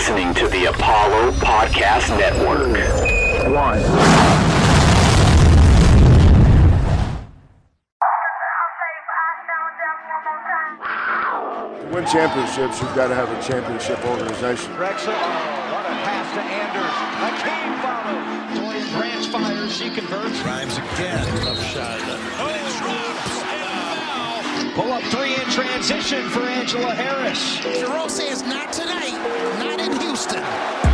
listening to the Apollo Podcast Network. One. To win championships, you've got to have a championship organization. Drexel, oh, what a pass to Anders. Hakeem follows. Dorian Branch fires, she converts. Grimes again. Tough shot. Oh, it drops. And Pull up three in transition for Angela Harris. Jerome says not tonight, not in Houston.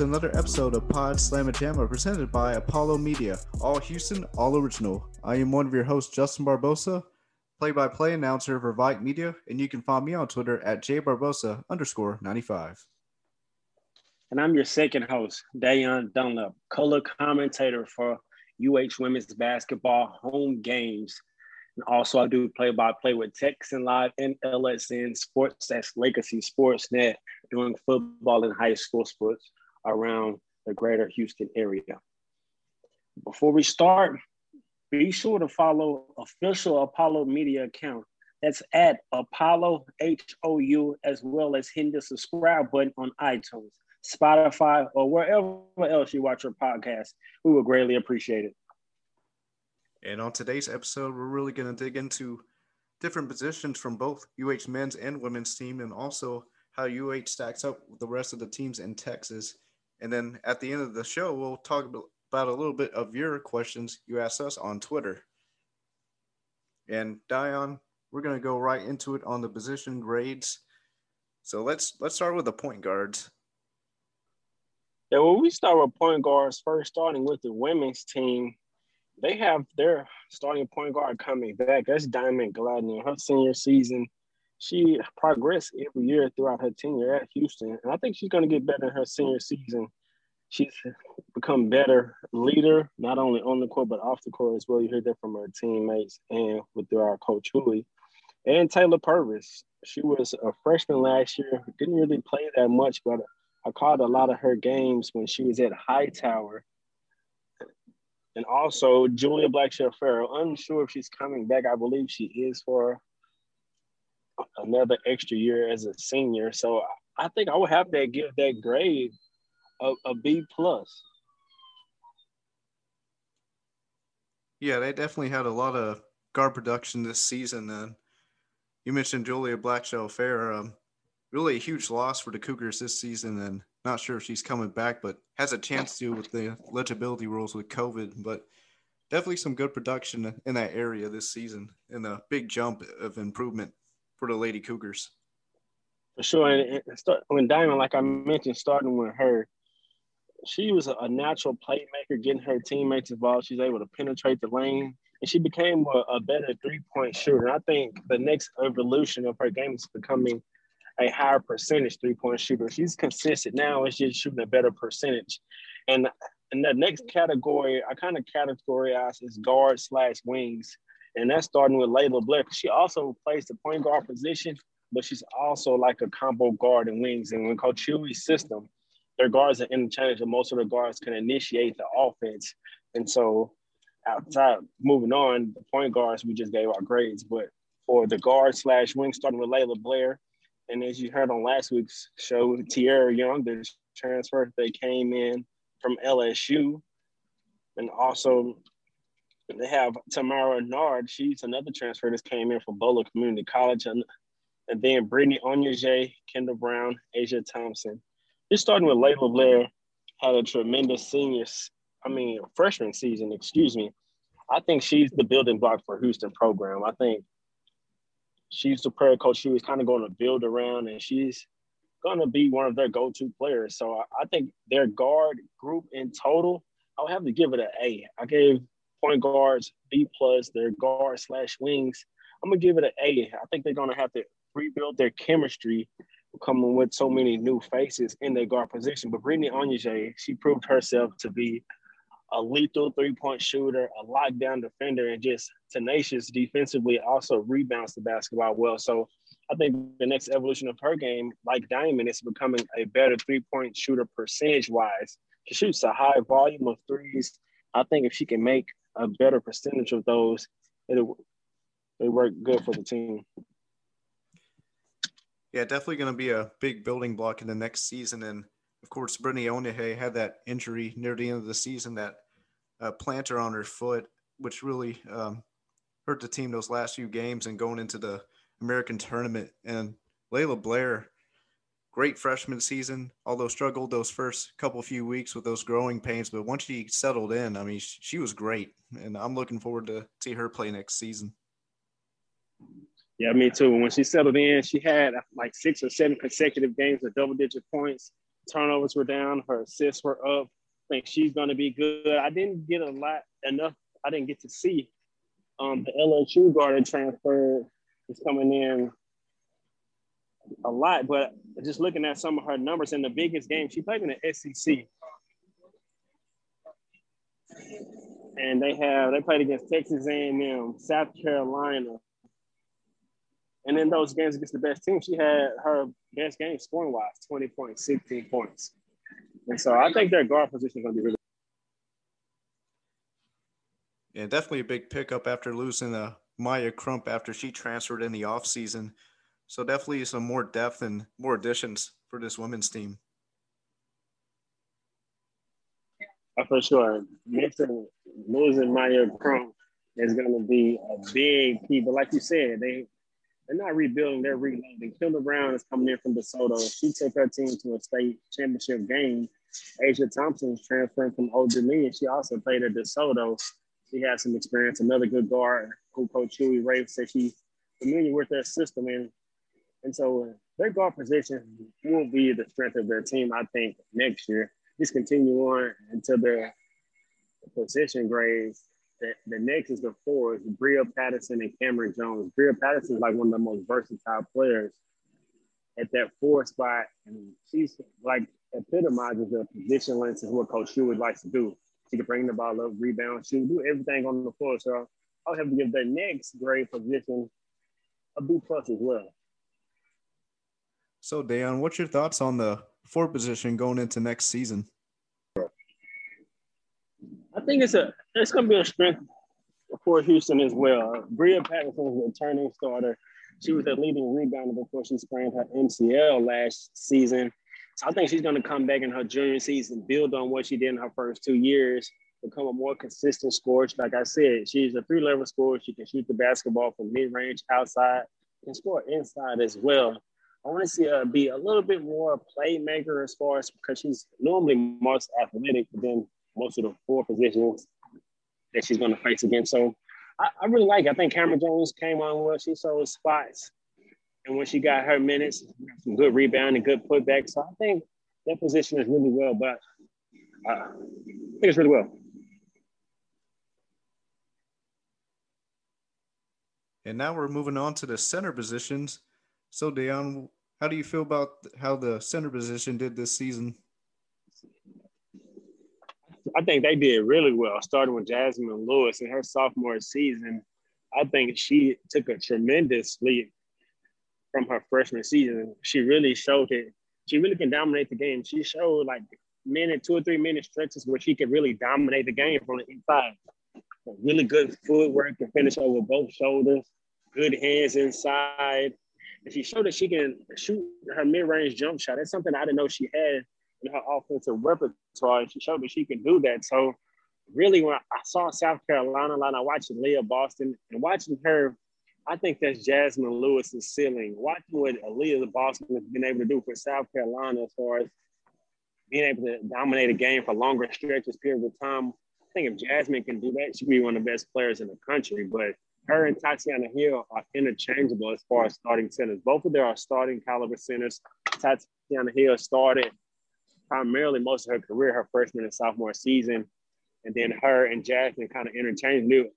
To another episode of Pod Slamma Jamma presented by Apollo Media, all Houston, all original. I am one of your hosts, Justin Barbosa, play-by-play announcer for Vike Media, and you can find me on Twitter at jbarbosa underscore 95. And I'm your second host, Da'Yon Dunlap, color commentator for UH Women's Basketball home games. And also, I do play by play with Texan Live and LSN Sports, that's Legacy Sportsnet, doing football and high school sports around the greater Houston area. Before we start, be sure to follow official Apollo Media account. That's at Apollo H O U, as well as hitting the subscribe button on iTunes, Spotify, or wherever else you watch your podcast. We would greatly appreciate it. And on today's episode, we're really going to dig into different positions from both UH men's and women's team, and also how UH stacks up with the rest of the teams in Texas. And then at the end of the show, we'll talk about a little bit of your questions you asked us on Twitter. And Da'Yon, we're going to go right into it on the position grades. So let's let's start with the point guards. Yeah, well, we start with point guards first, starting with the women's team. They have their starting point guard coming back. That's Diamond Gladney. Her senior season, she progressed every year throughout her tenure at Houston. And I think she's going to get better in her senior season. She's become better leader, not only on the court, but off the court as well. You heard that from her teammates and with our coach Hooley. And Taylor Purvis. She was a freshman last year, didn't really play that much, but I caught a lot of her games when she was at Hightower. And also Julia Blackshell Fair, unsure if she's coming back. I believe she is for another extra year as a senior. So I think I would have to give that grade a, a B plus. Yeah, they definitely had a lot of guard production this season. Then you mentioned Julia Blackshell Fair, um, really a huge loss for the Cougars this season, and not sure if she's coming back, but has a chance to with the eligibility rules with COVID. But definitely some good production in that area this season, and a big jump of improvement for the Lady Cougars. For sure. And, and start, when Diamond, like I mentioned, starting with her, she was a natural playmaker, getting her teammates involved. She's able to penetrate the lane, and she became a, a better three point shooter. I think the next evolution of her game is becoming a higher percentage three point shooter. She's consistent now, it's just shooting a better percentage. And and the next category, I kind of categorize as guard slash wings. And that's starting with Layla Blair. She also plays the point guard position, but she's also like a combo guard and wings. And when Coach Hughey's system, their guards are interchangeable. Most of the guards can initiate the offense. And so outside moving on, the point guards, we just gave our grades. But for the guard slash wing, starting with Layla Blair, and as you heard on last week's show, Tierra Young, the transfer, they came in from LSU. And also they have Tamara Nard. She's another transfer that came in from Bowler Community College. And, and then Brittany Onyeje, Kendall Brown, Asia Thompson. Just starting with Layla Blair, had a tremendous senior, I mean, freshman season, excuse me. I think she's the building block for Houston program. I think she's the prayer coach she was kind of going to build around, and she's going to be one of their go-to players. So I, I think their guard group in total, I would have to give it an A. I gave point guards B plus, their guard slash wings. I'm gonna give it an A. I think they're gonna have to rebuild their chemistry coming with so many new faces in their guard position. But Brittany Onyeje, she proved herself to be a lethal three point shooter, a lockdown defender, and just tenacious defensively. Also rebounds the basketball well. So I think the next evolution of her game, like Diamond, is becoming a better three point shooter percentage wise. She shoots a high volume of threes. I think if she can make a better percentage of those, it'll it work good for the team. Yeah, definitely going to be a big building block in the next season. And of course, Brittany Onyeje had that injury near the end of the season, that uh, planter on her foot, which really um, hurt the team those last few games and going into the American tournament. And Layla Blair, great freshman season, although struggled those first couple few weeks with those growing pains. But once she settled in, I mean, she was great. And I'm looking forward to see her play next season. Yeah, me too. When she settled in, she had like six or seven consecutive games of double digit points. Turnovers were down, her assists were up. I think she's going to be good. I didn't get a lot enough. I didn't get to see um, the LSU guard transfer is coming in a lot, but just looking at some of her numbers in the biggest game, she played in the SEC. And they have they played against Texas A&M, South Carolina, and in those games against the best team, she had her best game scoring wise 20 points, 16 points. And so I think their guard position is going to be really. Yeah, definitely a big pickup after losing uh, Maya Crump after she transferred in the offseason. So definitely some more depth and more additions for this women's team. Uh, for sure. Missing, losing Maya Crump is going to be a big key. But like you said, they they're not rebuilding, they're reloading. Kendall Brown is coming in from DeSoto. She took her team to a state championship game. Asia Thompson is transferring from Old Dominion. she also played at DeSoto. She has some experience. Another good guard who Coach Hughie Ray said she's familiar with their system. And, and so their guard position will be the strength of their team, I think, next year. Just continue on until their position grades the, the next is the four is Bria Patterson and Cameron Jones. Bria Patterson is like one of the most versatile players at that four spot, and she's like epitomizes the position length is what Coach Stewart likes to do. She can bring the ball up, rebound, shoot, do everything on the floor. So I'll have to give the next grade position a B plus as well. So, Dan, what's your thoughts on the four position going into next season? I think it's a it's going to be a strength for Houston as well. Bria Patterson is a returning starter. She was a leading rebounder before she sprained her MCL last season. So I think she's going to come back in her junior season, build on what she did in her first two years, become a more consistent scorer. Like I said, she's a three level scorer. She can shoot the basketball from mid range, outside, and score inside as well. I want to see her be a little bit more playmaker as far as because she's normally most athletic than most of the four positions that she's going to face again. So I, I, really like it. I think Cameron Jones came on well. She sold spots. And when she got her minutes, some good rebound and good putback. So I think that position is really well, but uh, I think it's really well. And now we're moving on to the center positions. So, Da'Yon, how do you feel about how the center position did this season? I think they did really well, starting with Jasmine Lewis in her sophomore season. I think she took a tremendous leap from her freshman season. She really showed it. She really can dominate the game. She showed like minute, two or three minute stretches where she could really dominate the game from the inside. Really good footwork to finish over both shoulders, good hands inside. And she showed that she can shoot her mid range jump shot. That's something I didn't know she had in her offensive repertoire. She showed that she can do that. So really, when I saw South Carolina, like I watched Aaliyah Boston and watching her, I think that's Jasmine Lewis's ceiling. Watching what Aaliyah Boston has been able to do for South Carolina as far as being able to dominate a game for longer stretches, period of time. I think if Jasmine can do that, she'd be one of the best players in the country. But her and Tatiana Hill are interchangeable as far as starting centers. Both of them are starting caliber centers. Tatiana Hill started primarily most of her career, her freshman and sophomore season. And then her and Jasmine kind of interchanged. New,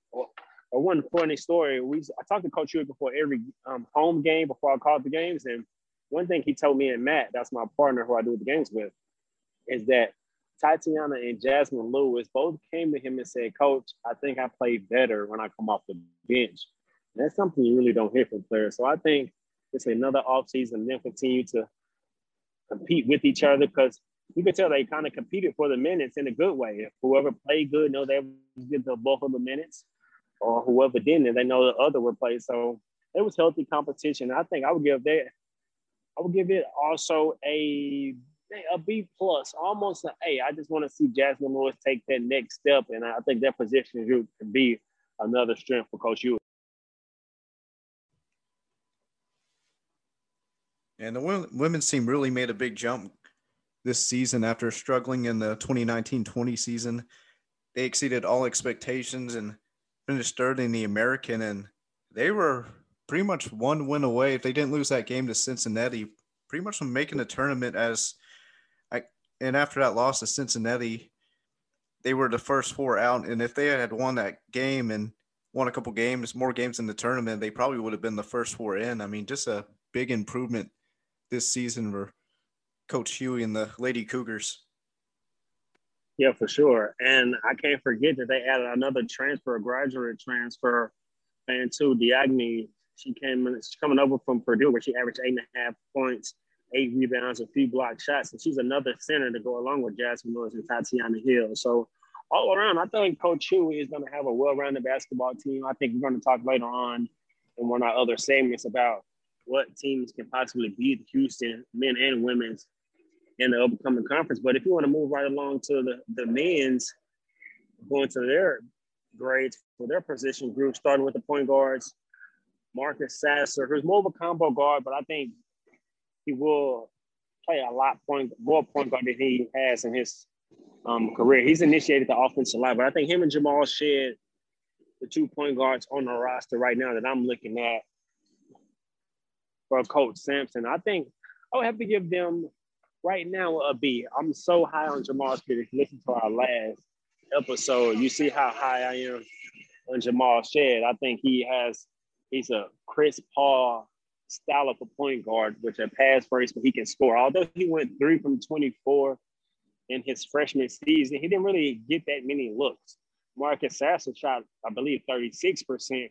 A one funny story, we I talked to Coach Hewitt before every um, home game before I called the games. And one thing he told me and Matt, that's my partner who I do the games with, is that Tatiana and Jasmine Lewis both came to him and said, Coach, I think I play better when I come off the bench. And that's something you really don't hear from players. So I think it's another offseason then continue to compete with each other because you could tell they kind of competed for the minutes in a good way. If whoever played good know they get the bulk of the minutes, or whoever didn't, they know the other would play. So it was healthy competition. I think I would give that. I would give it also a a B plus, almost an A. I just want to see Jasmine Lewis take that next step, and I think that position group can be another strength for Coach Ewing. And the women's team really made a big jump this season after struggling in the 2019-20 season. They exceeded all expectations and finished third in the American, and they were pretty much one win away. If they didn't lose that game to Cincinnati, pretty much from making the tournament as and after that loss to Cincinnati, they were the first four out. And if they had won that game and won a couple games, more games in the tournament, they probably would have been the first four in. I mean, just a big improvement this season for Coach Hughey and the Lady Cougars. Yeah, for sure. And I can't forget that they added another transfer, a graduate transfer, Fatou Diagne. She came she's coming over from Purdue where she averaged eight and a half points eight rebounds, a few block shots, and she's another center to go along with Jasmine Lewis and Tatiana Hill. So all around, I think Coach Hughey is going to have a well-rounded basketball team. I think we're going to talk later on in one of our other segments about what teams can possibly beat Houston, men and women's, in the upcoming conference. But if you want to move right along to the, the men's, going to their grades for their position group, starting with the point guards, Marcus Sasser, who's more of a combo guard, but I think he will play a lot point more point guard than he has in his um, career. He's initiated the offense a lot, but I think him and Jamal shared the two point guards on the roster right now that I'm looking at for Coach Sampson. I think I would have to give them right now a B. I'm so high on Jamal Shead. If you listen to our last episode, you see how high I am on Jamal Shead. I think he has he's a Chris Paul style of a point guard, which a pass first, but he can score. Although he went three from 24 in his freshman season, he didn't really get that many looks. Marcus Sasser shot, I believe, 36%.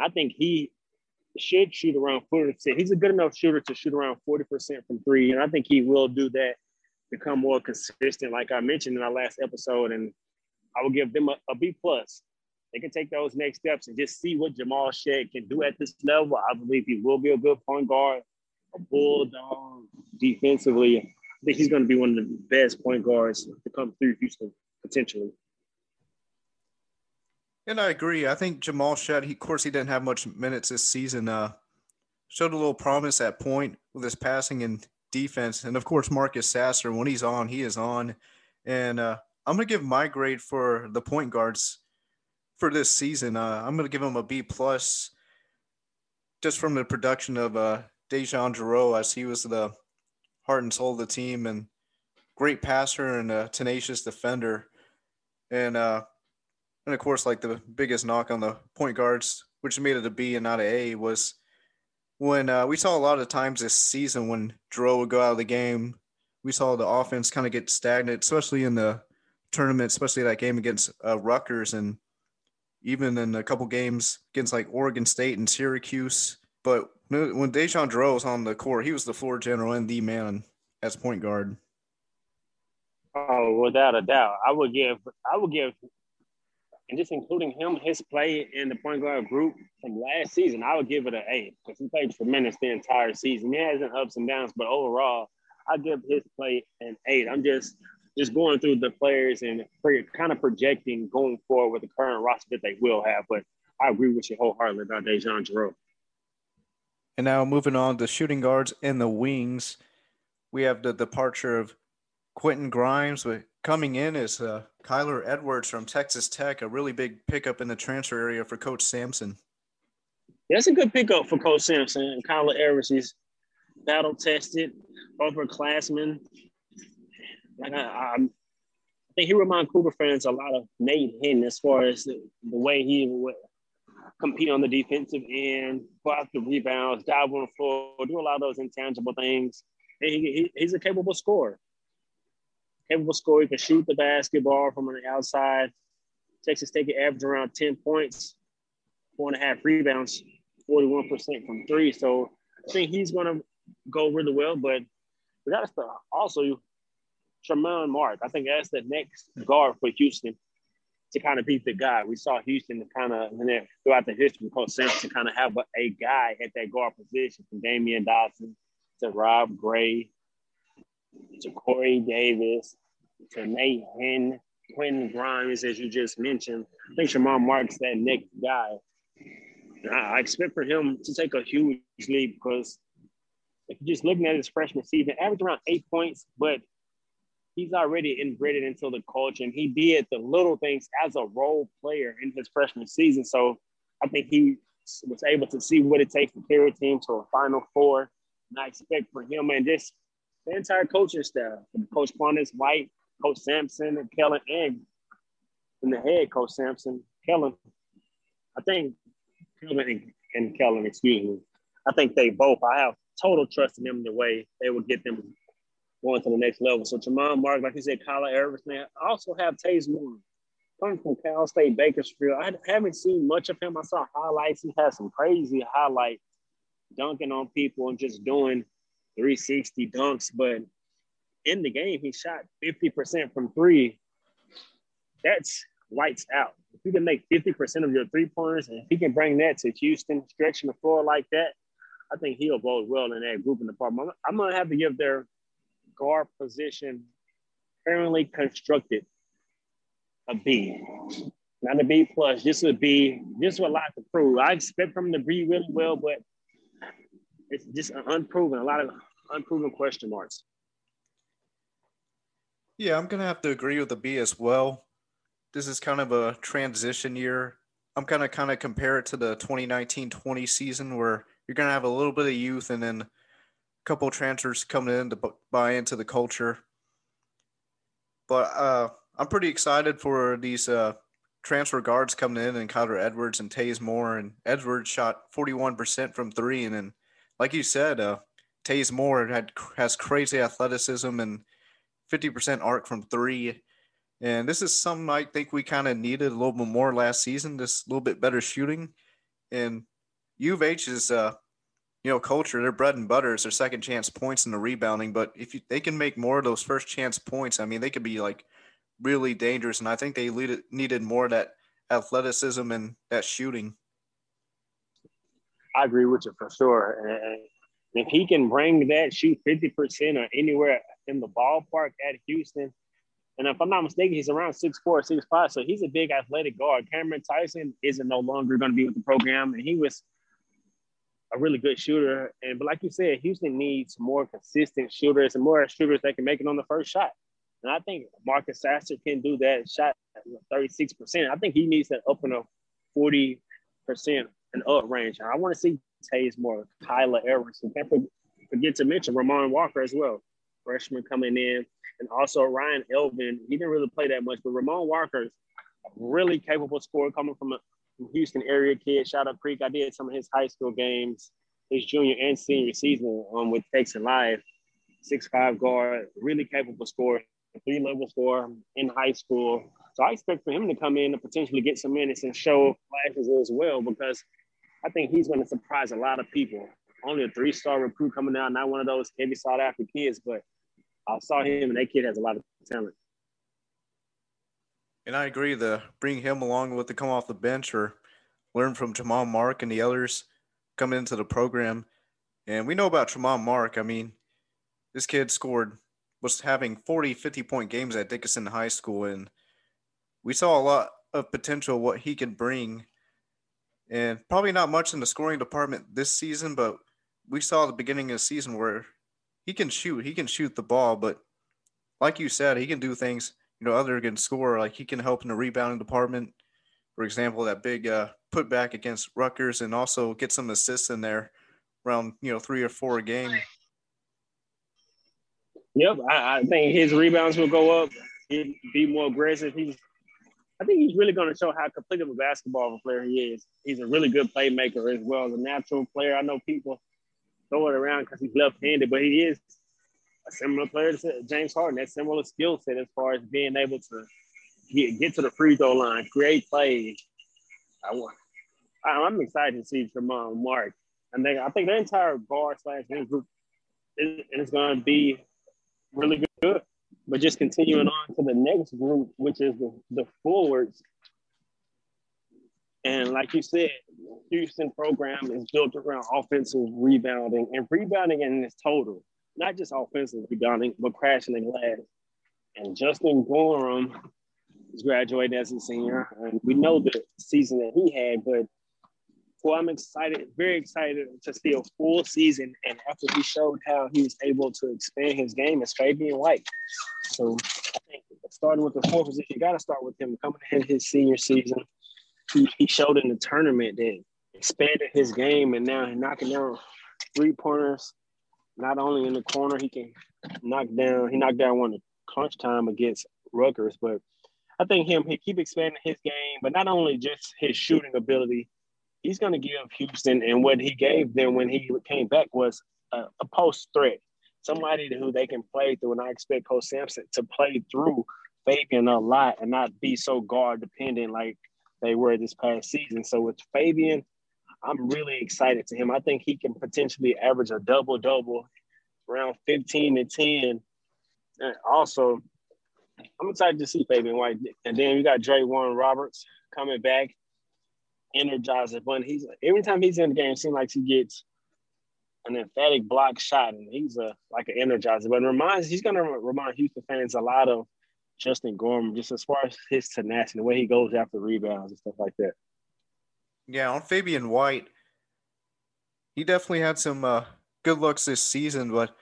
I think he should shoot around 40%. He's a good enough shooter to shoot around 40% from three. And I think he will do that, become more consistent, like I mentioned in our last episode. And I will give them a, a B plus they can take those next steps and just see what Jamal Shead can do at this level. I believe he will be a good point guard, a bulldog defensively. I think he's going to be one of the best point guards to come through Houston potentially. And I agree. I think Jamal Shead, he, of course, he didn't have much minutes this season. Uh, showed a little promise at point with his passing and defense. And of course, Marcus Sasser, when he's on, he is on. And uh, I'm going to give my grade for the point guards for this season. Uh, I'm going to give him a B plus, just from the production of uh, DeJon Jarreau, as he was the heart and soul of the team and great passer and a tenacious defender, and uh, and of course, like the biggest knock on the point guards, which made it a B and not an A, was when uh, we saw a lot of times this season when Jarreau would go out of the game, we saw the offense kind of get stagnant, especially in the tournament, especially that game against uh, Rutgers and even in a couple games against like Oregon State and Syracuse. But when DeJon Jarreau was on the court, he was the floor general and the man as point guard. Oh, without a doubt, I would give, I would give, and just including him, his play in the point guard group from last season, I would give it an eight because he played tremendous the entire season. He has an ups and downs, but overall, I give his play an eight. I'm just just going through the players and kind of projecting going forward with the current roster that they will have. But I agree with you wholeheartedly about DeJon Jarreau. And now moving on to shooting guards and the wings, we have the departure of Quentin Grimes. But coming in is uh, Kyler Edwards from Texas Tech, a really big pickup in the transfer area for Coach Sampson. That's a good pickup for Coach Sampson. Kyler Edwards is battle tested, upperclassman. I, I, I think he reminds Cougar fans a lot of Nate Hinton as far as the, the way he would compete on the defensive end, block the rebounds, dive on the floor, do a lot of those intangible things. He, he, he's a capable scorer. capable scorer. He can shoot the basketball from the outside. Texas Tech average around 10 points, four and a half rebounds, 41% from three. So I think he's going to go really well. But we got to also Tramon Mark. I think that's the next guard for Houston to kind of beat the guy. We saw Houston to kind of throughout the history, Coach Sampson kind of have a, a, guy at that guard position from Damyean Dotson to Rob Gray to Corey Davis to Nate Hen, Quinn Grimes, as you just mentioned. I think Tramon Mark's that next guy. I expect for him to take a huge leap because if you're just looking at his freshman season, average around eight points, but he's already inbred into the culture and he did the little things as a role player in his freshman season. So I think he was able to see what it takes to carry a team to a final four. And I expect for him and just the entire coaching staff, Coach Quannas White, Coach Sampson, and Kellen, and, and the head coach Sampson, Kellen. I think Kellen and, and Kellen, excuse me. I think they both, I have total trust in them the way they will get them going to the next level. So Tramon Mark, like you said, Kyler Edwards. I also have Taze Moore coming from Cal State Bakersfield. I haven't seen much of him. I saw highlights. He has some crazy highlight dunking on people and just doing 360 dunks. But in the game, he shot 50% from three. That's lights out. If you can make 50% of your three pointers and if he can bring that to Houston, stretching the floor like that, I think he'll bode well in that group in the department. I'm going to have to give their guard position currently constructed a B. Not a B plus. This would be this would a lot to prove. I expect from to be really well, but it's just unproven. A lot of unproven question marks. Yeah, I'm gonna have to agree with the B as well. This is kind of a transition year. I'm gonna kind of compare it to the 2019-20 season where you're gonna have a little bit of youth and then couple transfers coming in to buy into the culture. But uh, I'm pretty excited for these uh, transfer guards coming in and Kyler Edwards and Taze Moore. And Edwards shot 41% from three. And then, like you said, uh, Taze Moore had has crazy athleticism and 50% arc from three. And this is something I think we kind of needed a little bit more last season, just a little bit better shooting. And U of H is uh, you know, culture, their bread and butter is their second chance points in the rebounding. But if you, they can make more of those first chance points, I mean, they could be like really dangerous. And I think they needed, needed more of that athleticism and that shooting. I agree with you for sure. And if he can bring that shoot 50% or anywhere in the ballpark at Houston, and if I'm not mistaken, he's around 6'4, 6'5. So he's a big athletic guard. Cameron Tyson isn't no longer going to be with the program. And he was a really good shooter. And but like you said, Houston needs more consistent shooters and more shooters that can make it on the first shot. And I think Marcus Sasser can do that shot 36%. I think he needs that up in a 40% and up range. And I want to see Taze Moore, Kyler Edwards. Can't forget to mention Ramon Walker as well, freshman coming in. And also Ryan Elvin. He didn't really play that much, but Ramon Walker is a really capable scorer coming from a Houston area kid, Shadow Creek. I did some of his high school games, his junior and senior season um, with Texas Live. Six five guard, really capable scorer, three level scorer in high school. So I expect for him to come in and potentially get some minutes and show flashes as well because I think he's going to surprise a lot of people. Only a three star recruit coming out, not one of those heavy sought after kids, but I saw him and that kid has a lot of talent. And I agree to bring him along with to come off the bench or learn from Tramon Mark and the others coming into the program. And we know about Tramon Mark. I mean, this kid scored, was having 40, 50 point games at Dickinson High School. And we saw a lot of potential what he could bring. And probably not much in the scoring department this season, but we saw the beginning of the season where he can shoot. He can shoot the ball, but like you said, he can do things you know, other can score. Like he can help in the rebounding department. For example, that big uh, putback against Rutgers, and also get some assists in there, around you know three or four a game. Yep, I, I think his rebounds will go up. He'd be more aggressive. He's, I think he's really going to show how complete of a basketball player he is. He's a really good playmaker as well as a natural player. I know people throw it around because he's left-handed, but he is a similar player to James Harden, that similar skill set as far as being able to get, get to the free throw line, create plays. I want. I'm excited to see Tramon Mark. And they, I think the entire guard slash wing group is, is going to be really good. But just continuing on to the next group, which is the, the forwards. And like you said, Houston program is built around offensive rebounding and rebounding in its total, not just offensive rebounding, but crashing the glass. And Justin Gorham is graduating as a senior, and we know the season that he had, but well, I'm excited, very excited to see a full season. And after he showed how he was able to expand his game as Fabian White. So I think starting with the fourth position, you got to start with him coming in his senior season. He, he showed in the tournament that expanded his game and now he's knocking down three pointers. Not only in the corner, he can knock down, he knocked down one crunch time against Rutgers, but I think him, he keep expanding his game, but not only just his shooting ability, he's going to give Houston and what he gave them when he came back was a, a post threat, somebody who they can play through. And I expect Coach Sampson to play through Fabian a lot and not be so guard dependent like they were this past season. So with Fabian, I'm really excited to him. I think he can potentially average a double double around 15 and 10. And also, I'm excited to see Fabian White. And then you got Dre Warren Roberts coming back energizer. But he's every time he's in the game, it seems like he gets an emphatic block shot, and he's a like an energizer. But reminds he's gonna remind Houston fans a lot of Justin Gorham, just as far as his tenacity, the way he goes after rebounds and stuff like that. Yeah, on Fabian White, he definitely had some uh, good looks this season, but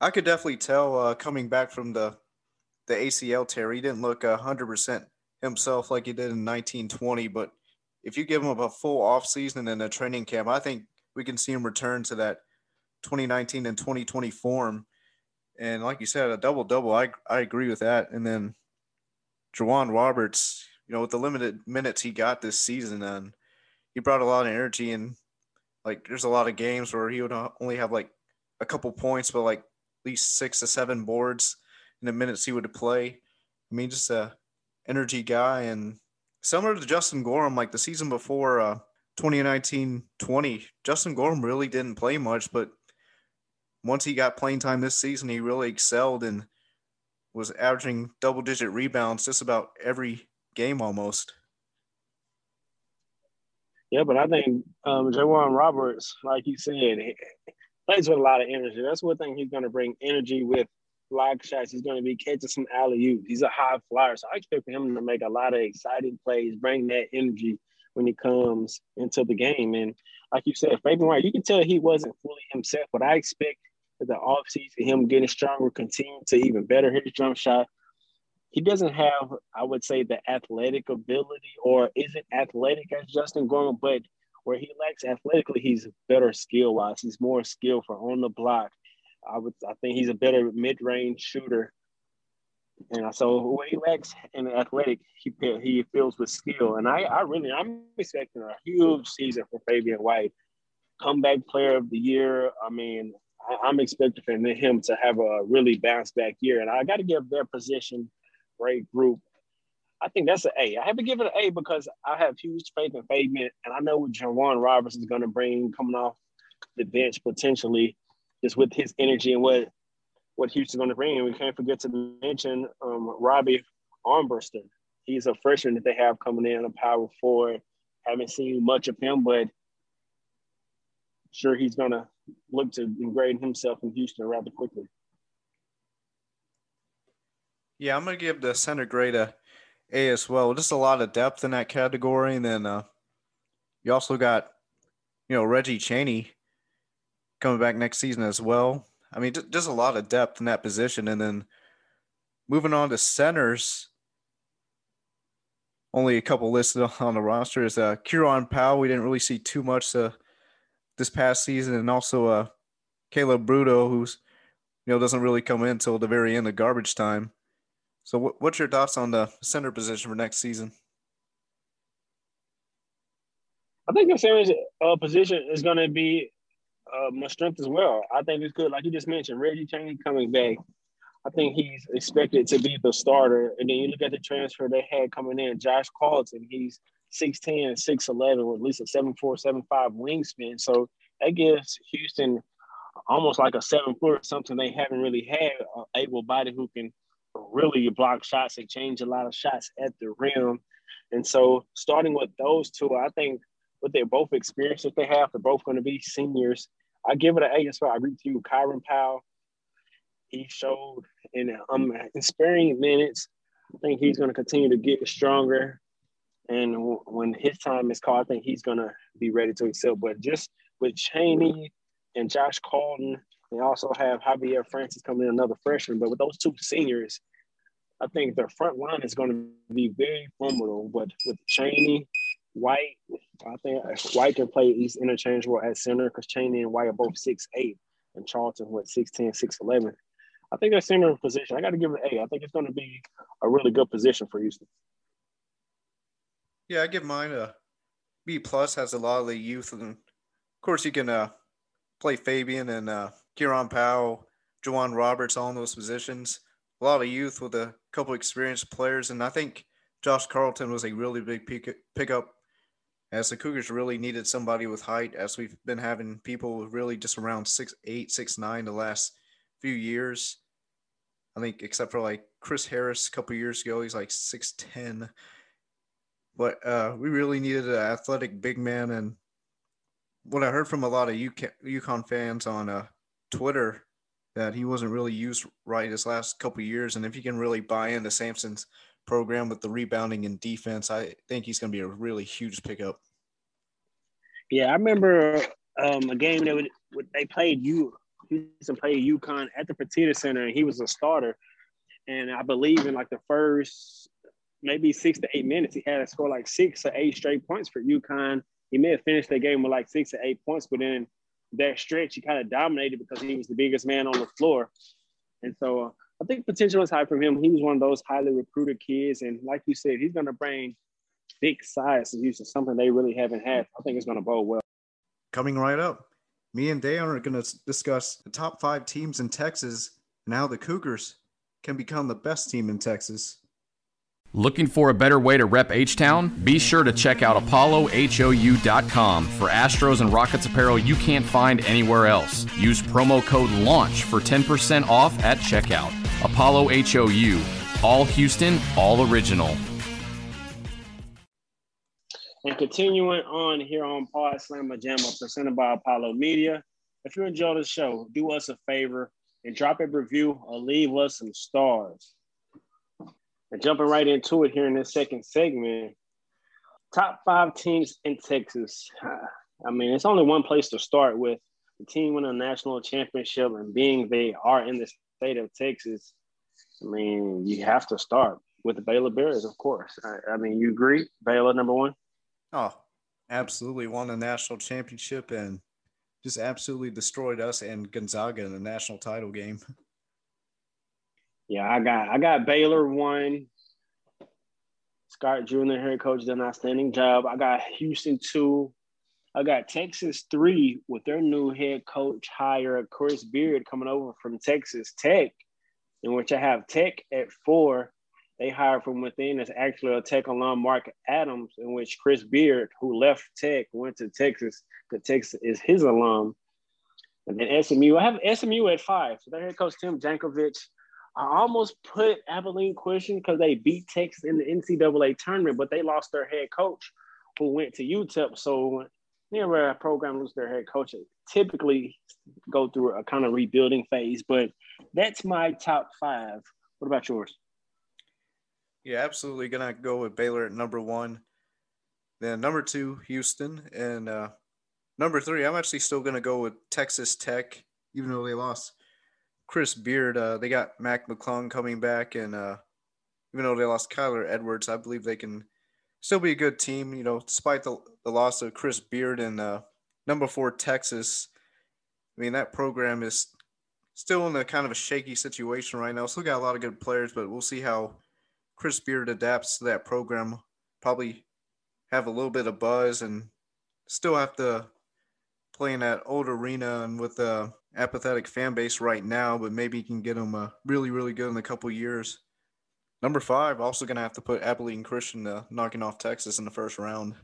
I could definitely tell uh, coming back from the the ACL tear, he didn't look hundred percent himself like he did in 1920. But if you give him a full off season and a training camp, I think we can see him return to that 2019 and 2020 form. And like you said, a double double, I I agree with that. And then J'Wan Roberts, you know, with the limited minutes he got this season, and he brought a lot of energy. And like, there's a lot of games where he would only have like a couple points, but like at least six to seven boards in the minutes he would play. I mean, just a energy guy and similar to Justin Gorham, like the season before uh, 2019-20, Justin Gorham really didn't play much, but once he got playing time this season, he really excelled and was averaging double-digit rebounds just about every game almost. Yeah, but I think um, J'Wan Roberts, like you said, plays with a lot of energy. That's one thing he's going to bring energy with block shots. He's going to be catching some alley oops. He's a high flyer, so I expect him to make a lot of exciting plays, bring that energy when he comes into the game. And like you said, Fabian White, you can tell he wasn't fully himself, but I expect that the offseason, him getting stronger, continue to even better his jump shot. He doesn't have, I would say, the athletic ability, or isn't athletic as Justin Gorham, but where he lacks athletically, he's better skill wise. He's more skillful on the block. I would I think he's a better mid range shooter. And so what he lacks in athletic, he he fills with skill. And I, I really I'm expecting a huge season for Fabian White. Comeback player of the year. I mean, I, am expecting him to have a really bounce back year. And I got to give their position great group. I think that's an A. I have to give it an A because I have huge faith in Fabian, and I know what J'Wan Roberts is going to bring coming off the bench potentially just with his energy and what what Houston's going to bring. And we can't forget to mention um, Robbie Armbruster. He's a freshman that they have coming in, a power forward. Haven't seen much of him, but sure he's going to look to ingrain himself in Houston rather quickly. Yeah, I'm to give the center grade a A as well. Just a lot of depth in that category. And then uh, you also got, you know, Reggie Chaney coming back next season as well. I mean, just a lot of depth in that position. And then moving on to centers, only a couple listed on the roster is uh, Kieran Powell. We didn't really see too much uh, this past season, and also uh, Caleb Bruto, who's you know doesn't really come in until the very end of garbage time. So, what, what's your thoughts on the center position for next season? I think the center uh, position is going to be uh, much strength as well. I think it's good. Like you just mentioned, Reggie Chaney coming back. I think he's expected to be the starter. And then you look at the transfer they had coming in, Josh Carlton. He's 6'10 and 6'11 with at least a 7'4, 7'5 wingspan. So that gives Houston almost like a seven foot, or something they haven't really had, uh, able body who can really block shots and change a lot of shots at the rim. And so starting with those two, I think what they're both experienced that they have, they're both going to be seniors. I give it an A as well. I agree to you. Kyron Powell, he showed in um in sparing minutes. I think he's going to continue to get stronger. And w- when his time is called, I think he's going to be ready to excel. But just with Chaney and Josh Carlton, they also have Javier Francis coming in, another freshman. But with those two seniors, I think their front line is going to be very formidable. But with Chaney, White, I think White can play East interchangeable at center because Chaney and White are both six eight, and Carlton with 6'10", 6'11". I think that center position, I got to give it an A. I think it's going to be a really good position for Houston. Yeah, I give mine a B plus. Has a lot of the youth, and of course you can uh, play Fabian and uh, Kieran Powell, J'Wan Roberts, all in those positions. A lot of youth with a couple experienced players, and I think Josh Carlton was a really big pick pickup as the Cougars really needed somebody with height, as we've been having people really just around six eight, six nine the last few years. I think except for like Chris Harris a couple years ago, he's like six ten. But uh, we really needed an athletic big man, and what I heard from a lot of UK, UConn fans on uh, Twitter that he wasn't really used right his last couple years, and if he can really buy into Sampson's program with the rebounding and defense, I think he's going to be a really huge pickup. Yeah, I remember um, a game that would, they played you. Houston played UConn at the Fertitta Center, and he was a starter. And I believe in like the first maybe six to eight minutes, he had to score like six or eight straight points for UConn. He may have finished the game with like six or eight points, but then that stretch he kind of dominated because he was the biggest man on the floor. And so uh, I think potential is high for him. He was one of those highly recruited kids, and like you said, he's going to bring big size to Houston, something they really haven't had. I think it's going to bode well. Coming right up, me and Dan are going to discuss the top five teams in Texas and how the Cougars can become the best team in Texas. Looking for a better way to rep H Town? Be sure to check out ApolloHOU.com for Astros and Rockets apparel you can't find anywhere else. Use promo code LAUNCH for 10% off at checkout. Apollo HOU. All Houston, all original. And continuing on here on Pod Slammer Jamma presented by Apollo Media. If you enjoy the show, do us a favor and drop a review or leave us some stars. And jumping right into it here in this second segment, top five teams in Texas. I mean, it's only one place to start with the team winning a national championship and being they are in the state of Texas. I mean, you have to start with the Baylor Bears, of course. I, I mean, you agree? Baylor number one? Oh, absolutely. Won the national championship and just absolutely destroyed us and Gonzaga in the national title game. Yeah, I got I got Baylor one. Scott Drew, head coach, did an outstanding job. I got Houston two. I got Texas three with their new head coach hire, Chris Beard, coming over from Texas Tech, in which I have Tech at four. They hired from within It's actually a Tech alum, Mark Adams, in which Chris Beard, who left Tech, went to Texas because Texas is his alum. And then SMU, I have SMU at five. So their head coach Tim Jankovich I almost put Abilene Christian because they beat Texas in the NCAA tournament, but they lost their head coach who went to UTEP. So whenever a program loses their head coach, typically go through a kind of rebuilding phase. But that's my top five. What about yours? Yeah, absolutely. Gonna go with Baylor at number one. Then number two, Houston, and uh, number three, I'm actually still gonna go with Texas Tech, even though they lost Chris Beard. Uh, they got Mac McClung coming back, and uh, even though they lost Kyler Edwards, I believe they can still be a good team. You know, despite the, the loss of Chris Beard and uh, number four Texas. I mean, that program is still in a kind of a shaky situation right now. Still got a lot of good players, but we'll see how Chris Beard adapts to that program. Probably have a little bit of buzz and still have to playing at old arena and with a apathetic fan base right now, but maybe he can get them uh, really, really good in a couple years. Number five, also going to have to put Abilene Christian uh, knocking off Texas in the first round.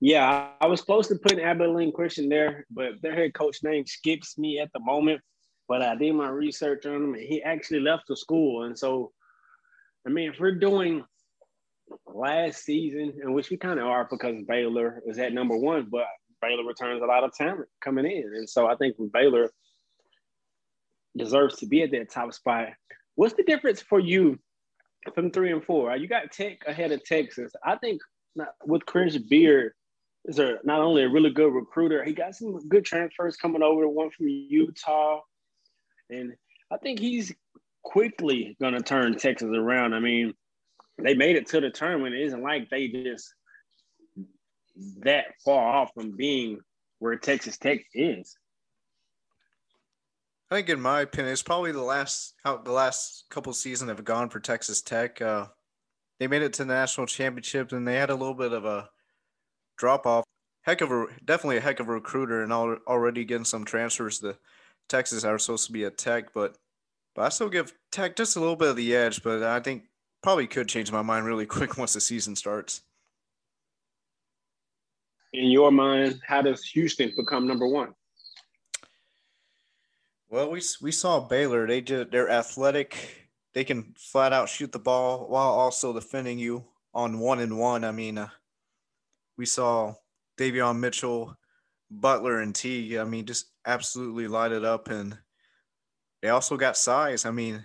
Yeah, I was close to putting Abilene Christian there, but their head coach name skips me at the moment. But I did my research on him, and he actually left the school. And so, I mean, if we're doing last season, in which we kind of are because Baylor is at number one, but Baylor returns a lot of talent coming in. And so I think Baylor deserves to be at that top spot. What's the difference for you from three and four? You got Tech ahead of Texas. I think with Chris Beard, is a, not only a really good recruiter, he got some good transfers coming over, one from Utah. And I think he's quickly going to turn Texas around. I mean, they made it to the tournament. It isn't like they just that far off from being where Texas Tech is. I think, in my opinion, it's probably the last how the last couple seasons have gone for Texas Tech. Uh, they made it to the national championship, and they had a little bit of a drop off. Heck of a definitely a heck of a recruiter, and already getting some transfers to Texas are supposed to be a Tech, but but I still give Tech just a little bit of the edge. But I think probably could change my mind really quick once the season starts. In your mind, how does Houston become number one? Well, we we saw Baylor. They did. They're athletic. They can flat out shoot the ball while also defending you on one and one. I mean, uh, we saw Davion Mitchell, Butler, and T. I mean, just absolutely light it up, and they also got size. I mean,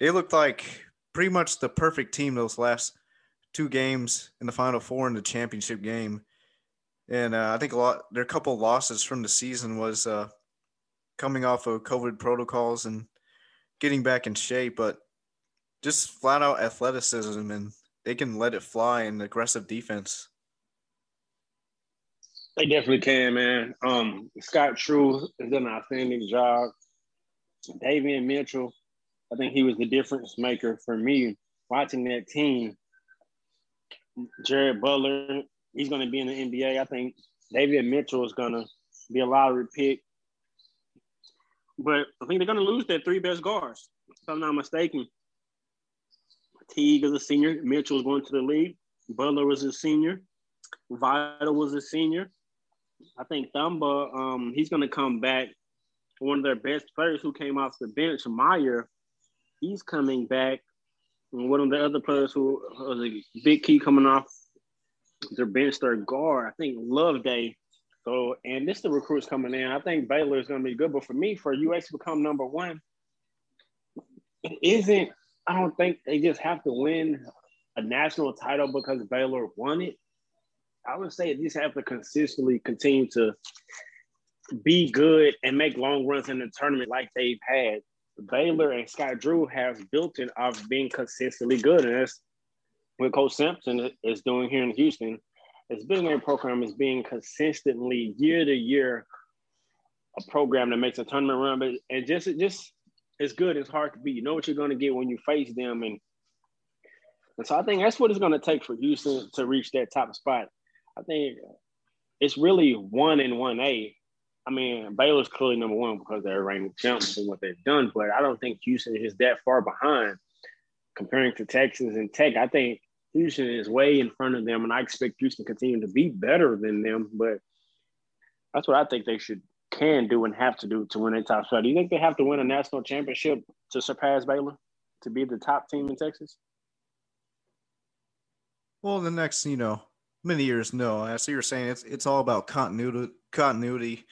they looked like pretty much the perfect team those last two games in the Final Four in the championship game. And uh, I think a lot their couple losses from the season was uh, coming off of COVID protocols and getting back in shape, but just flat out athleticism and they can let it fly in aggressive defense. They definitely can, man. Um, Scott Drew has done an outstanding job. Davion Mitchell, I think he was the difference maker for me watching that team. Jared Butler, he's going to be in the NBA. I think Davion Mitchell is going to be a lottery pick. But I think they're going to lose their three best guards, if I'm not mistaken. Teague is a senior. Mitchell is going to the league. Butler was a senior. Vital was a senior. I think Thumba, um, he's going to come back. One of their best players who came off the bench, Mayer, he's coming back. And one of the other players who was a big key coming off their bench, their guard, I think Loveday so, and this the recruits coming in. I think Baylor is going to be good, but for me, for UX to become number one, it isn't. I don't think they just have to win a national title because Baylor won it. I would say they just have to consistently continue to be good and make long runs in the tournament like they've had. Baylor and Scott Drew has built it of being consistently good, and that's what Coach Sampson is doing here in Houston It's been business program is being consistently year to year a program that makes a tournament run, but it just it just it's good. It's hard to beat. You know what you're going to get when you face them, and and so I think that's what it's going to take for Houston to reach that top spot. I think it's really one and one A. I mean, Baylor's clearly number one because they're ranked champs and what they've done, but I don't think Houston is that far behind comparing to Texas and Tech. I think Houston is way in front of them, and I expect Houston to continue to be better than them. But that's what I think they should can do and have to do to win a top spot. Do you think they have to win a national championship to surpass Baylor to be the top team in Texas? Well, in the next, you know, many years, no. I see you're saying it's it's all about continuity, continuity,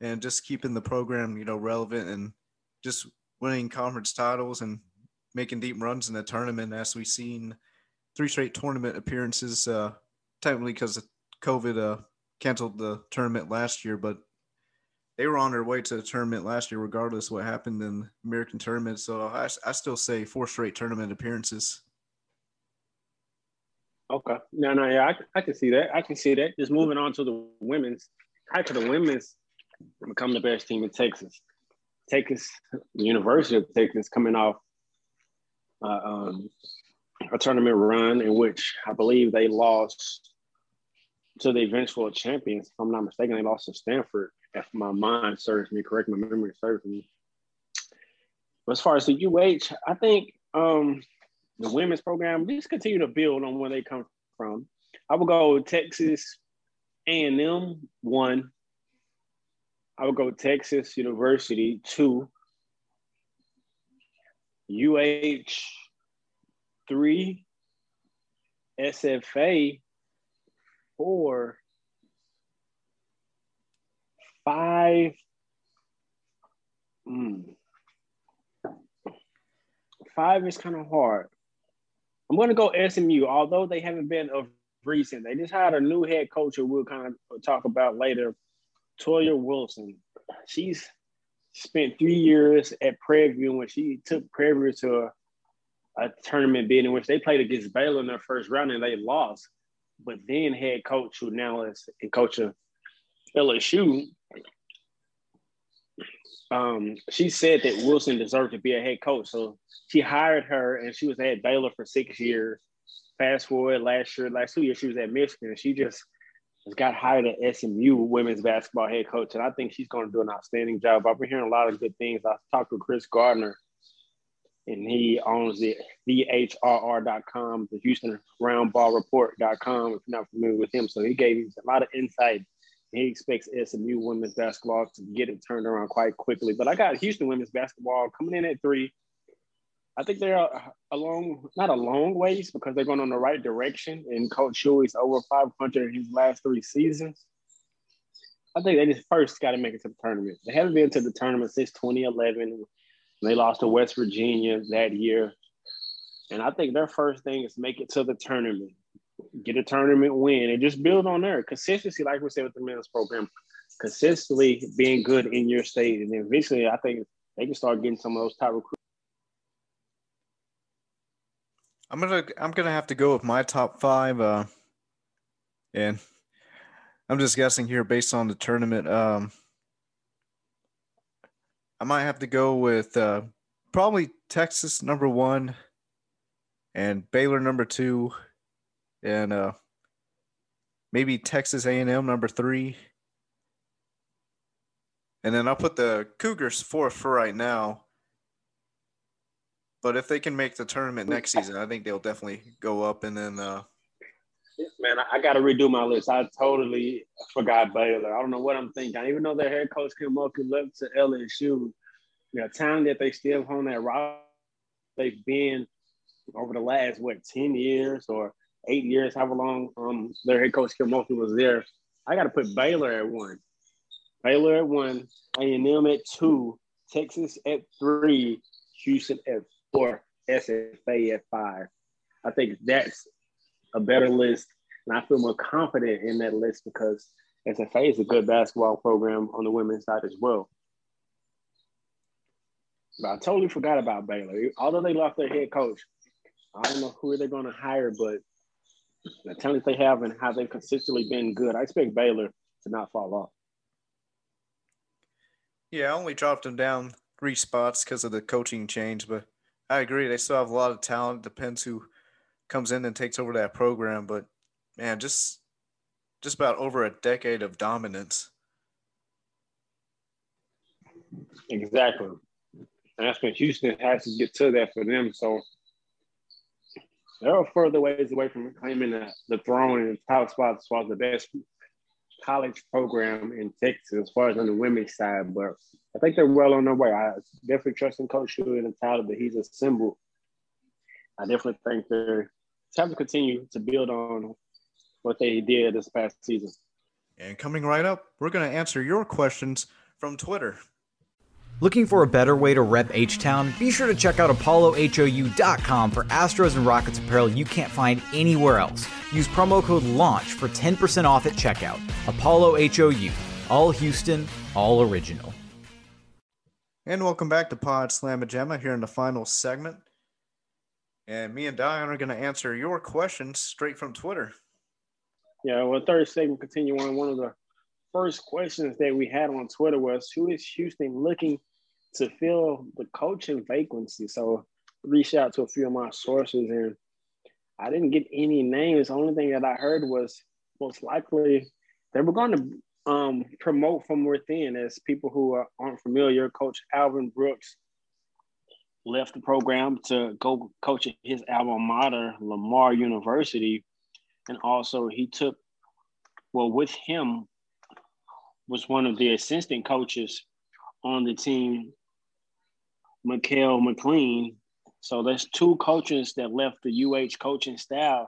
and just keeping the program, you know, relevant and just winning conference titles and making deep runs in the tournament, as we've seen three straight tournament appearances. Uh, technically, because COVID uh, canceled the tournament last year, but they were on their way to the tournament last year, regardless of what happened in American tournament. So I, I still say four straight tournament appearances. Okay. No, no, yeah, I, I can see that. I can see that. Just moving on to the women's. Could the women's become the best team in Texas? Texas, the University of Texas, coming off uh, um, a tournament run in which I believe they lost to the eventual champions. If I'm not mistaken, they lost to Stanford. If my mind serves me correct, my memory serves me. But as far as the UH, I think um, the women's program just continue to build on where they come from. I would go Texas A&M one. I would go Texas University two. UH three. SFA four. Five. Mm. Five is kind of hard. I'm going to go SMU, although they haven't been of recent. They just had a new head coach who we'll kind of talk about later, Toyelle Wilson. She's spent three years at Prairie View when she took Prairie View to a, a tournament bid in which they played against Baylor in their first round and they lost. But then head coach who now is in coach of LSU um, she said that Wilson deserved to be a head coach. So she hired her and she was at Baylor for six years. Fast forward last year, last two years, she was at Michigan. She just got hired at SMU women's basketball head coach. And I think she's going to do an outstanding job. I've been hearing a lot of good things. I talked to Chris Gardner and he owns the DHRR.com, the Houston Roundball Report.com, if you're not familiar with him. So he gave me a lot of insight he expects SMU women's basketball to get it turned around quite quickly. But I got Houston women's basketball coming in at three. I think they're uh, a long, not a long ways because they're going on the right direction. And Coach Hughey's over 500 in his last three seasons. I think they just first got to make it to the tournament. They haven't been to the tournament since 2011. They lost to West Virginia that year. And I think their first thing is make it to the tournament get a tournament win, and just build on there. Consistency, like we said with the men's program, consistently being good in your state, and then eventually, I think they can start getting some of those top recruits. I'm gonna I'm gonna have to go with my top five, uh, and I'm just guessing here based on the tournament. Um, I might have to go with uh, probably Texas number one, and Baylor number two, and uh, maybe Texas A&M number three. And then I'll put the Cougars fourth for right now. But if they can make the tournament next season, I think they'll definitely go up. And then, uh, man, I, got to redo my list. I totally forgot Baylor. I don't know what I'm thinking. Even though their head coach Kim Mulkey left to LSU, the time that they still on that route they've been over the last what ten years or eight years, however long um, their head coach Kim Mulkey was there. I got to put Baylor at one, Baylor at one, A&M at two, Texas at three, Houston at four, SFA at five. I think that's a better list, and I feel more confident in that list because SFA is a good basketball program on the women's side as well. But I totally forgot about Baylor. Although they lost their head coach, I don't know who they're going to hire, but the talent they have and how they've consistently been good, I expect Baylor to not fall off. Yeah, I only dropped them down three spots because of the coaching change, but I agree. They still have a lot of talent. Depends who comes in and takes over that program, but man, just just about over a decade of dominance. Exactly. And that's when Houston has to get to that for them. So there are further ways away from claiming the, throne and top spot as far as the best college program in Texas as far as on the women's side. But I think they're well on their way. I definitely trust in Coach Hughey and the talent that he's assembled. I definitely think they're time to continue to build on what they did this past season. And coming right up, we're going to answer your questions from Twitter. Looking for a better way to rep H Town? Be sure to check out ApolloHOU.com for Astros and Rockets apparel you can't find anywhere else. Use promo code LAUNCH for 10% off at checkout. Apollo HOU, all Houston, all original. And welcome back to Pawd Slama Jama here in the final segment. And me and Da'Yon are going to answer your questions straight from Twitter. Yeah, well, third segment, continue on. One of the first questions that we had on Twitter was Who is Houston looking to fill the coaching vacancy. So reached out to a few of my sources and I didn't get any names. The only thing that I heard was most likely they were going to um, promote from within. As people who are, aren't familiar, Coach Alvin Brooks left the program to go coach his alma mater, Lamar University, and also he took well with him was one of the assistant coaches on the team, Mikel McLean. So there's two coaches that left the UH coaching staff.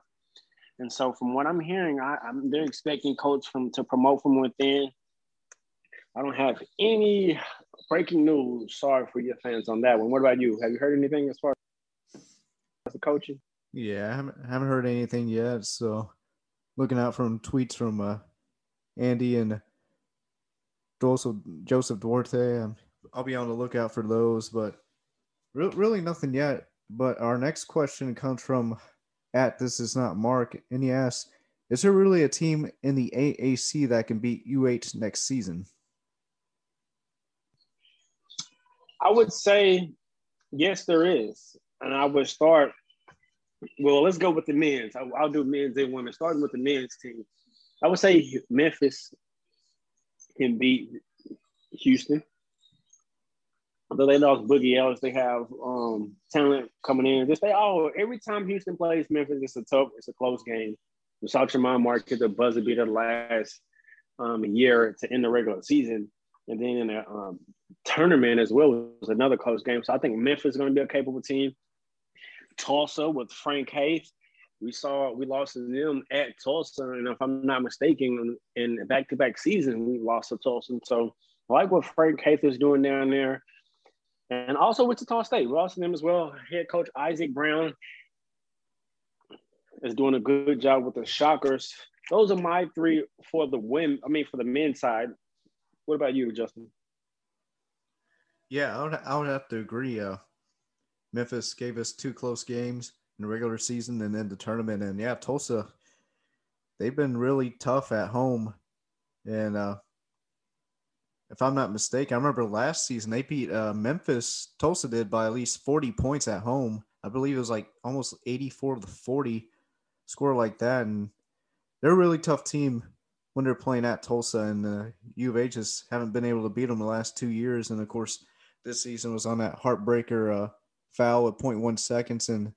And so from what I'm hearing, I, am they're expecting coach from to promote from within. I don't have any breaking news. Sorry for your fans on that one. What about you? Have you heard anything as far as the coaching? Yeah, I haven't, haven't heard anything yet. So looking out from tweets from uh, Andy and Joseph Joseph Duarte. Um, I'll be on the lookout for those, but re- really nothing yet. But our next question comes from at this is not Mark, and he asks, "Is there really a team in the AAC that can beat UH next season?" I would say yes, there is, and I would start. Well, let's go with the men's. I'll, I'll do men's and women. Starting with the men's team, I would say Memphis can beat Houston. Although they lost Boogie Ellis, they have um, talent coming in. Just they all every time Houston plays Memphis, it's a tough, it's a close game. We saw Tramon Mark the buzzer beater last um, year to end the regular season, and then in the um, tournament as well was another close game. So I think Memphis is going to be a capable team. Tulsa with Frank Haith, we saw we lost to them at Tulsa, and if I'm not mistaken, in back-to-back seasons we lost to Tulsa. So I like what Frank Haith is doing down there, and also Wichita State. We lost them as well. Head coach Isaac Brown is doing a good job with the Shockers. Those are my three for the win. I mean, for the men's side. What about you, Justin? Yeah, I would, I would have to agree. Uh, Memphis gave us two close games in the regular season and then the tournament. And yeah, Tulsa, they've been really tough at home. And uh, if I'm not mistaken, I remember last season they beat uh, Memphis. Tulsa did by at least 40 points at home. I believe it was like almost 84 to 40 score like that. And they're a really tough team when they're playing at Tulsa. And uh, U of H just haven't been able to beat them the last two years. And of course, this season was on that heartbreaker uh, foul at 0.1 seconds. And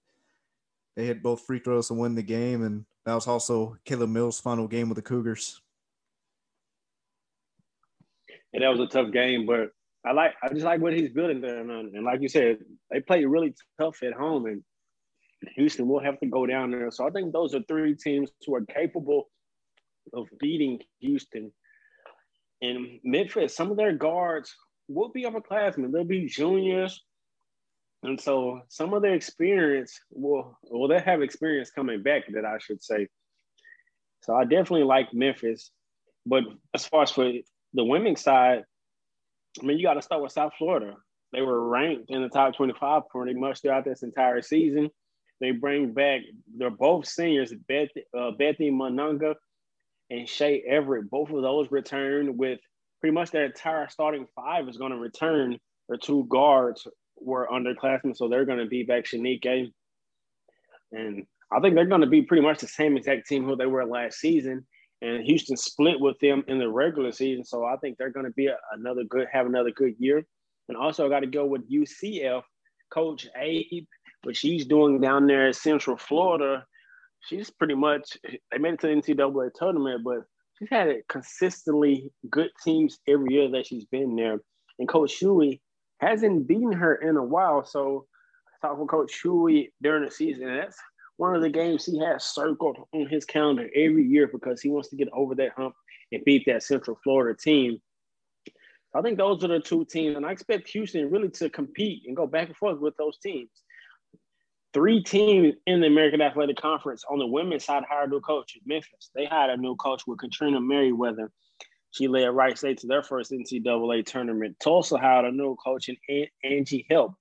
they hit both free throws to win the game, and that was also Caleb Mills' final game with the Cougars. And that was a tough game, but I like I just like what he's building there, and, and like you said, they play really tough at home, and Houston will have to go down there. So I think those are three teams who are capable of beating Houston. And Memphis, some of their guards will be upperclassmen. They'll be juniors and so some of their experience will well they have experience coming back that I should say. So I definitely like Memphis. But as far as for the women's side, I mean you gotta start with South Florida. They were ranked in the top 25 pretty much throughout this entire season. They bring back, they're both seniors, Beth, uh, Bethy Mununga and Shay Everett. Both of those returned with pretty much their entire starting five is going to return. Their two guards were underclassmen, so they're going to be back Shanique. And I think they're going to be pretty much the same exact team who they were last season. And Houston split with them in the regular season, so I think they're going to be a, another good, have another good year. And also, I got to go with UCF coach Abe, what she's doing down there in Central Florida. She's pretty much they made it to the NCAA tournament, but she's had consistently good teams every year that she's been there. And Coach Hughey, hasn't beaten her in a while. So talk with Coach Hughey during the season, and that's one of the games he has circled on his calendar every year because he wants to get over that hump and beat that Central Florida team. I think those are the two teams, and I expect Houston really to compete and go back and forth with those teams. Three teams in the American Athletic Conference on the women's side hired a new coach. Memphis, they hired a new coach with Katrina Merriweather. She led Wright State to their first NCAA tournament. Tulsa hired a new coach in Angie Hill.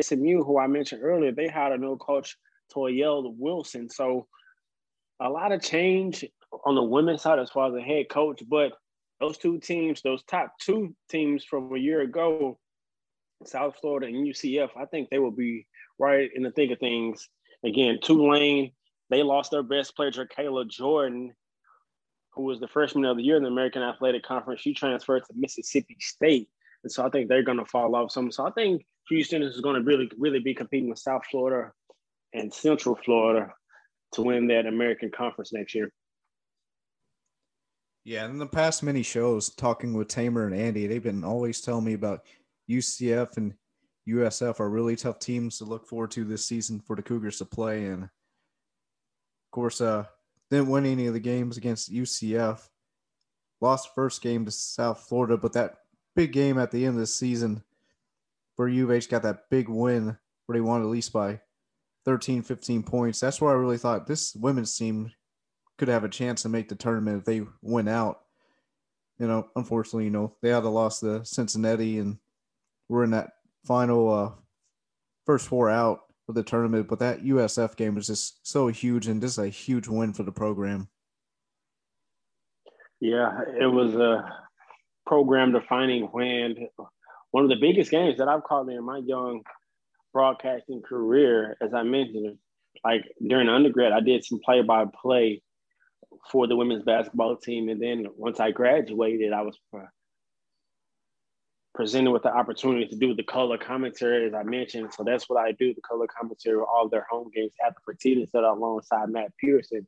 SMU, who I mentioned earlier, they hired a new coach, Toyelle Wilson. So a lot of change on the women's side as far as the head coach, but those two teams, those top two teams from a year ago, South Florida and UCF, I think they will be right in the thick of things. Again, Tulane, they lost their best player, Kayla Jordan, who was the freshman of the year in the American Athletic Conference, she transferred to Mississippi State. And so I think they're going to fall off some. So I think Houston is going to really, really be competing with South Florida and Central Florida to win that American Conference next year. Yeah, in the past many shows, talking with Tamer and Andy, they've been always telling me about UCF and USF are really tough teams to look forward to this season for the Cougars to play. And of course, uh, didn't win any of the games against UCF. Lost first game to South Florida, but that big game at the end of the season for UH got that big win where they won at least by 13, 15 points. That's where I really thought this women's team could have a chance to make the tournament if they went out. You know, unfortunately, you know, they had to lost to Cincinnati and we're in that final uh, first four out of the tournament. But that USF game was just so huge and just a huge win for the program. Yeah, it was a program defining win. One of the biggest games that I've called in my young broadcasting career, as I mentioned, like during undergrad, I did some play by play for the women's basketball team. And then once I graduated, I was uh, presented with the opportunity to do the color commentary, as I mentioned. So that's what I do the color commentary of all their home games at the set alongside Matt Pearson.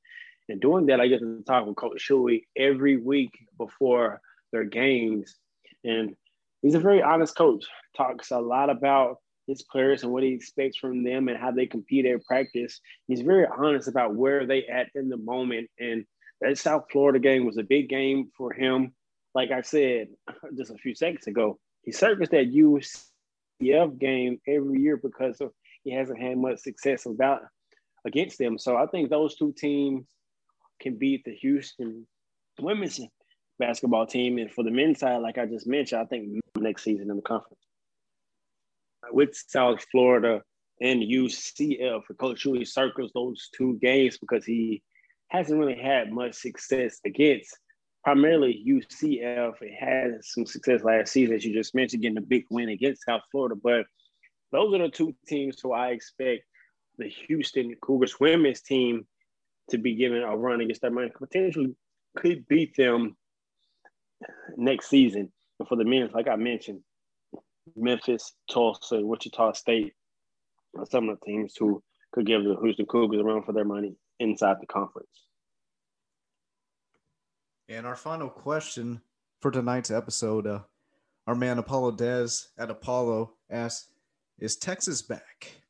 And doing that, I get to talk with Coach Hughey every week before their games. And he's a very honest coach, talks a lot about his players and what he expects from them and how they compete at practice. He's very honest about where they at in the moment. And that South Florida game was a big game for him. Like I said just a few seconds ago, he surfaced that UCF game every year because of he hasn't had much success about against them. So I think those two teams can beat the Houston women's basketball team. And for the men's side, like I just mentioned, I think next season in the conference. With South Florida and UCF, Coach Hughey circles those two games because he hasn't really had much success against primarily UCF. It had some success last season, as you just mentioned, getting a big win against South Florida. But those are the two teams who I expect the Houston Cougars women's team to be given a run against that man potentially could beat them next season. But for the men's, like I mentioned, Memphis, Tulsa, Wichita State are some of the teams who could give the Houston Cougars a run for their money inside the conference. And our final question for tonight's episode, uh, our man Apollo Dez at Apollo asks, "Is Texas back?"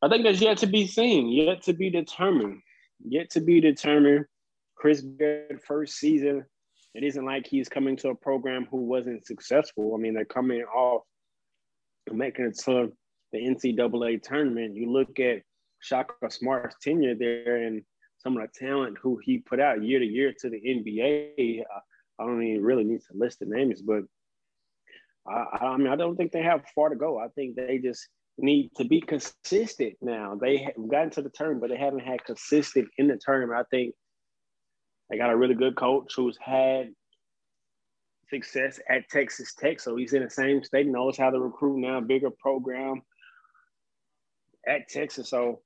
I think that's yet to be seen, yet to be determined, yet to be determined. Chris Beard first season, it isn't like he's coming to a program who wasn't successful. I mean, they're coming off making it to the NCAA tournament. You look at Shaka Smart's tenure there, and some of the talent who he put out year to year to the NBA. I don't even really need to list the names, but I, I mean, I don't think they have far to go. I think they just need to be consistent now. They have gotten to the tournament, but they haven't had consistent in the tournament. I think they got a really good coach who's had success at Texas Tech. So he's in the same state, knows how to recruit now, bigger program at Texas. So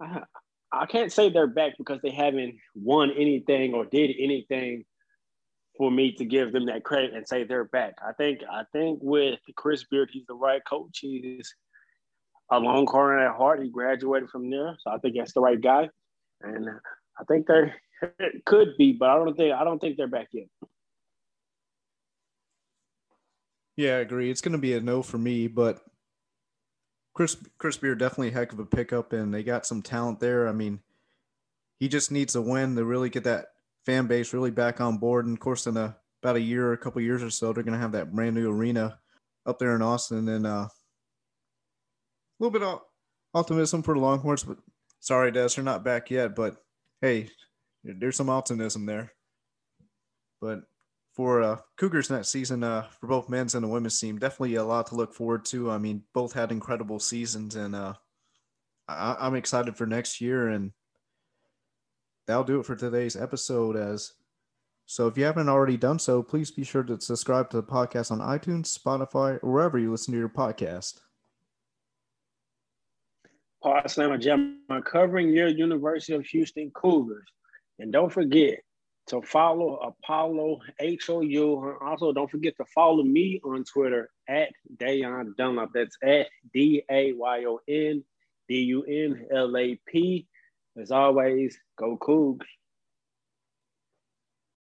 I, I can't say they're back because they haven't won anything or did anything for me to give them that credit and say they're back. I think I think with Chris Beard, he's the right coach. He's a Longhorn at heart. He graduated from there, so I think that's the right guy. And uh, I think they could be, but I don't think I don't think they're back yet. Yeah, I agree. It's going to be a no for me, but Chris Chris Beard definitely a heck of a pickup, and they got some talent there. I mean, he just needs a win to really get that fan base really back on board. And of course, in a, about a year, a couple years or so, they're going to have that brand new arena up there in Austin, and uh, a little bit of optimism for the Longhorns. But sorry, Des, they're not back yet. But hey, there's some optimism there. But for uh, Cougars next season uh, for both men's and the women's team. Definitely a lot to look forward to. I mean, both had incredible seasons, and uh, I- am excited for next year. And that'll do it for today's episode. As so, if you haven't already done so, please be sure to subscribe to the podcast on iTunes, Spotify, or wherever you listen to your podcast. Pawd Slama Jama covering your University of Houston Cougars. And don't forget to follow Apollo HOU. Also, don't forget to follow me on Twitter at Dayon Dunlap. That's at D A Y O N D U N L A P. As always, go Cougs.